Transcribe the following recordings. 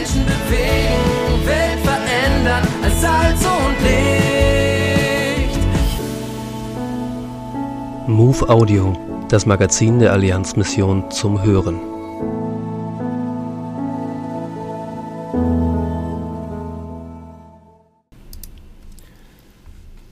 Menschen bewegen, Welt verändern als Salz und Licht. Move Audio, das Magazin der Allianzmission zum Hören.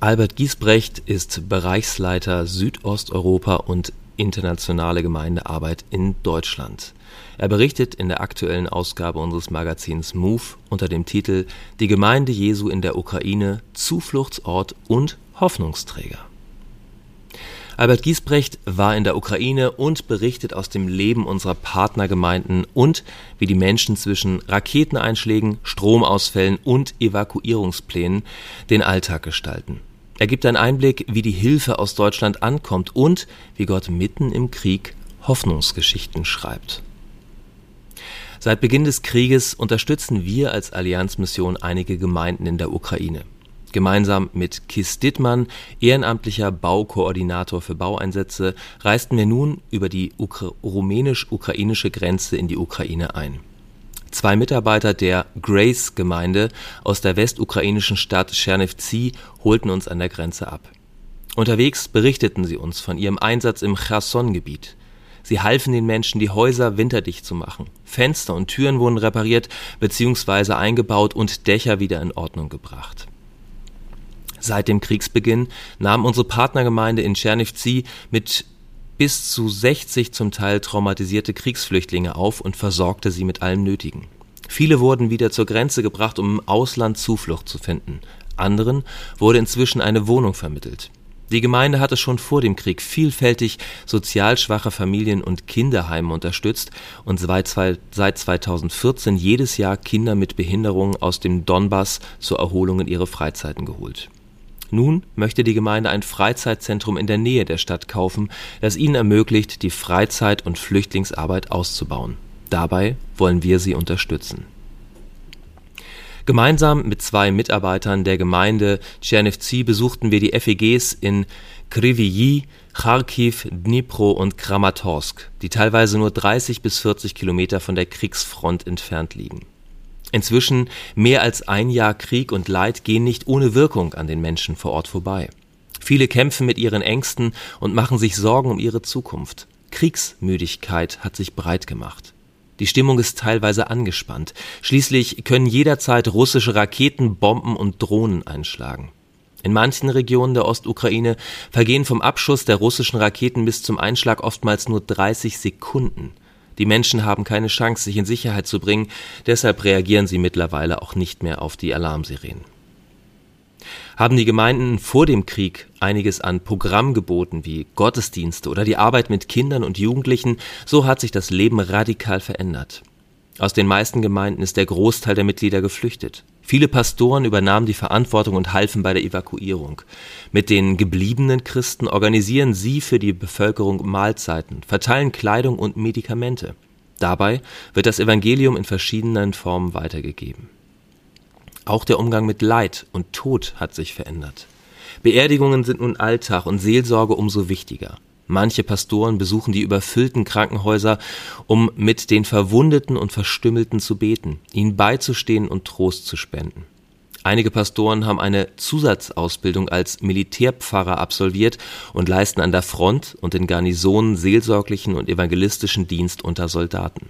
Albert Giesbrecht ist Bereichsleiter Südosteuropa und internationale Gemeindearbeit in Deutschland. Er berichtet in der aktuellen Ausgabe unseres Magazins Move unter dem Titel Die Gemeinde Jesu in der Ukraine Zufluchtsort und Hoffnungsträger. Albert Giesbrecht war in der Ukraine und berichtet aus dem Leben unserer Partnergemeinden und wie die Menschen zwischen Raketeneinschlägen, Stromausfällen und Evakuierungsplänen den Alltag gestalten. Er gibt einen Einblick, wie die Hilfe aus Deutschland ankommt und wie Gott mitten im Krieg Hoffnungsgeschichten schreibt. Seit Beginn des Krieges unterstützen wir als Allianzmission einige Gemeinden in der Ukraine. Gemeinsam mit Kis Dittmann, ehrenamtlicher Baukoordinator für Baueinsätze, reisten wir nun über die rumänisch-ukrainische Grenze in die Ukraine ein. Zwei Mitarbeiter der Grace-Gemeinde aus der westukrainischen Stadt Chernivtsi holten uns an der Grenze ab. Unterwegs berichteten sie uns von ihrem Einsatz im Cherson-Gebiet. Sie halfen den Menschen, die Häuser winterdicht zu machen. Fenster und Türen wurden repariert bzw. eingebaut und Dächer wieder in Ordnung gebracht. Seit dem Kriegsbeginn nahm unsere Partnergemeinde in Chernivtsi mit bis zu 60 zum Teil traumatisierte Kriegsflüchtlinge auf und versorgte sie mit allem Nötigen. Viele wurden wieder zur Grenze gebracht, um im Ausland Zuflucht zu finden. Anderen wurde inzwischen eine Wohnung vermittelt. Die Gemeinde hatte schon vor dem Krieg vielfältig sozial schwache Familien und Kinderheime unterstützt und seit 2014 jedes Jahr Kinder mit Behinderungen aus dem Donbass zur Erholung in ihre Freizeiten geholt. Nun möchte die Gemeinde ein Freizeitzentrum in der Nähe der Stadt kaufen, das ihnen ermöglicht, die Freizeit- und Flüchtlingsarbeit auszubauen. Dabei wollen wir sie unterstützen. Gemeinsam mit zwei Mitarbeitern der Gemeinde Tschernivtsi besuchten wir die FEGs in Kryvyi, Kharkiv, Dnipro und Kramatorsk, die teilweise nur 30 bis 40 Kilometer von der Kriegsfront entfernt liegen. Inzwischen mehr als ein Jahr Krieg und Leid gehen nicht ohne Wirkung an den Menschen vor Ort vorbei. Viele kämpfen mit ihren Ängsten und machen sich Sorgen um ihre Zukunft. Kriegsmüdigkeit hat sich breit gemacht. Die Stimmung ist teilweise angespannt. Schließlich können jederzeit russische Raketen, Bomben und Drohnen einschlagen. In manchen Regionen der Ostukraine vergehen vom Abschuss der russischen Raketen bis zum Einschlag oftmals nur 30 Sekunden. Die Menschen haben keine Chance, sich in Sicherheit zu bringen, deshalb reagieren sie mittlerweile auch nicht mehr auf die Alarmsirenen. Haben die Gemeinden vor dem Krieg einiges an Programm geboten, wie Gottesdienste oder die Arbeit mit Kindern und Jugendlichen, so hat sich das Leben radikal verändert. Aus den meisten Gemeinden ist der Großteil der Mitglieder geflüchtet. Viele Pastoren übernahmen die Verantwortung und halfen bei der Evakuierung. Mit den gebliebenen Christen organisieren sie für die Bevölkerung Mahlzeiten, verteilen Kleidung und Medikamente. Dabei wird das Evangelium in verschiedenen Formen weitergegeben. Auch der Umgang mit Leid und Tod hat sich verändert. Beerdigungen sind nun Alltag und Seelsorge umso wichtiger. Manche Pastoren besuchen die überfüllten Krankenhäuser, um mit den Verwundeten und Verstümmelten zu beten, ihnen beizustehen und Trost zu spenden. Einige Pastoren haben eine Zusatzausbildung als Militärpfarrer absolviert und leisten an der Front und in Garnisonen seelsorglichen und evangelistischen Dienst unter Soldaten.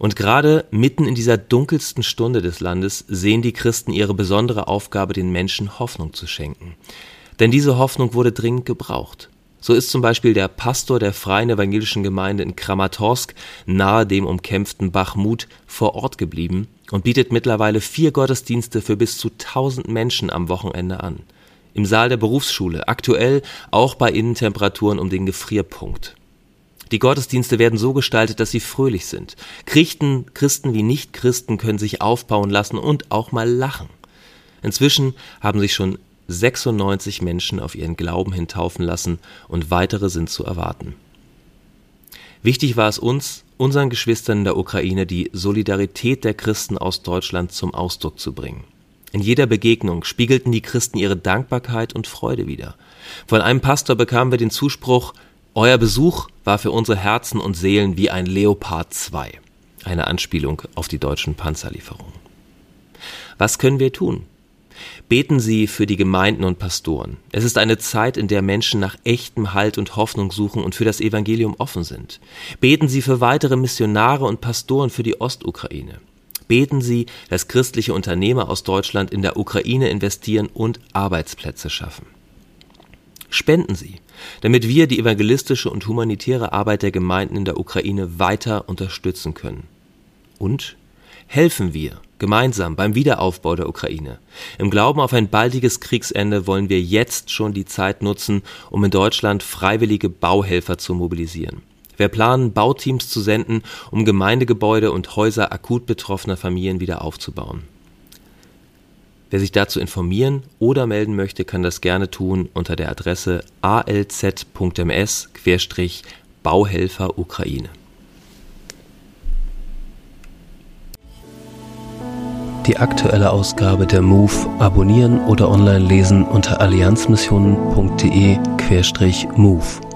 Und gerade mitten in dieser dunkelsten Stunde des Landes sehen die Christen ihre besondere Aufgabe, den Menschen Hoffnung zu schenken. Denn diese Hoffnung wurde dringend gebraucht. So ist zum Beispiel der Pastor der Freien Evangelischen Gemeinde in Kramatorsk nahe dem umkämpften Bachmut vor Ort geblieben und bietet mittlerweile vier Gottesdienste für bis zu tausend Menschen am Wochenende an. Im Saal der Berufsschule, aktuell auch bei Innentemperaturen um den Gefrierpunkt. Die Gottesdienste werden so gestaltet, dass sie fröhlich sind. Christen, Christen wie Nichtchristen können sich aufbauen lassen und auch mal lachen. Inzwischen haben sich schon 96 Menschen auf ihren Glauben hin taufen lassen und weitere sind zu erwarten. Wichtig war es uns, unseren Geschwistern in der Ukraine die Solidarität der Christen aus Deutschland zum Ausdruck zu bringen. In jeder Begegnung spiegelten die Christen ihre Dankbarkeit und Freude wider. Von einem Pastor bekamen wir den Zuspruch, Euer Besuch war für unsere Herzen und Seelen wie ein Leopard 2. Eine Anspielung auf die deutschen Panzerlieferungen. Was können wir tun? Beten Sie für die Gemeinden und Pastoren. Es ist eine Zeit, in der Menschen nach echtem Halt und Hoffnung suchen und für das Evangelium offen sind. Beten Sie für weitere Missionare und Pastoren für die Ostukraine. Beten Sie, dass christliche Unternehmer aus Deutschland in der Ukraine investieren und Arbeitsplätze schaffen. Spenden Sie, damit wir die evangelistische und humanitäre Arbeit der Gemeinden in der Ukraine weiter unterstützen können. Und helfen wir gemeinsam beim Wiederaufbau der Ukraine. Im Glauben auf ein baldiges Kriegsende wollen wir jetzt schon die Zeit nutzen, um in Deutschland freiwillige Bauhelfer zu mobilisieren. Wir planen, Bauteams zu senden, um Gemeindegebäude und Häuser akut betroffener Familien wieder aufzubauen. Wer sich dazu informieren oder melden möchte, kann das gerne tun unter der Adresse alz.ms-bauhelfer Ukraine. Die aktuelle Ausgabe der MOVE abonnieren oder online lesen unter allianzmissionen.de-MOVE.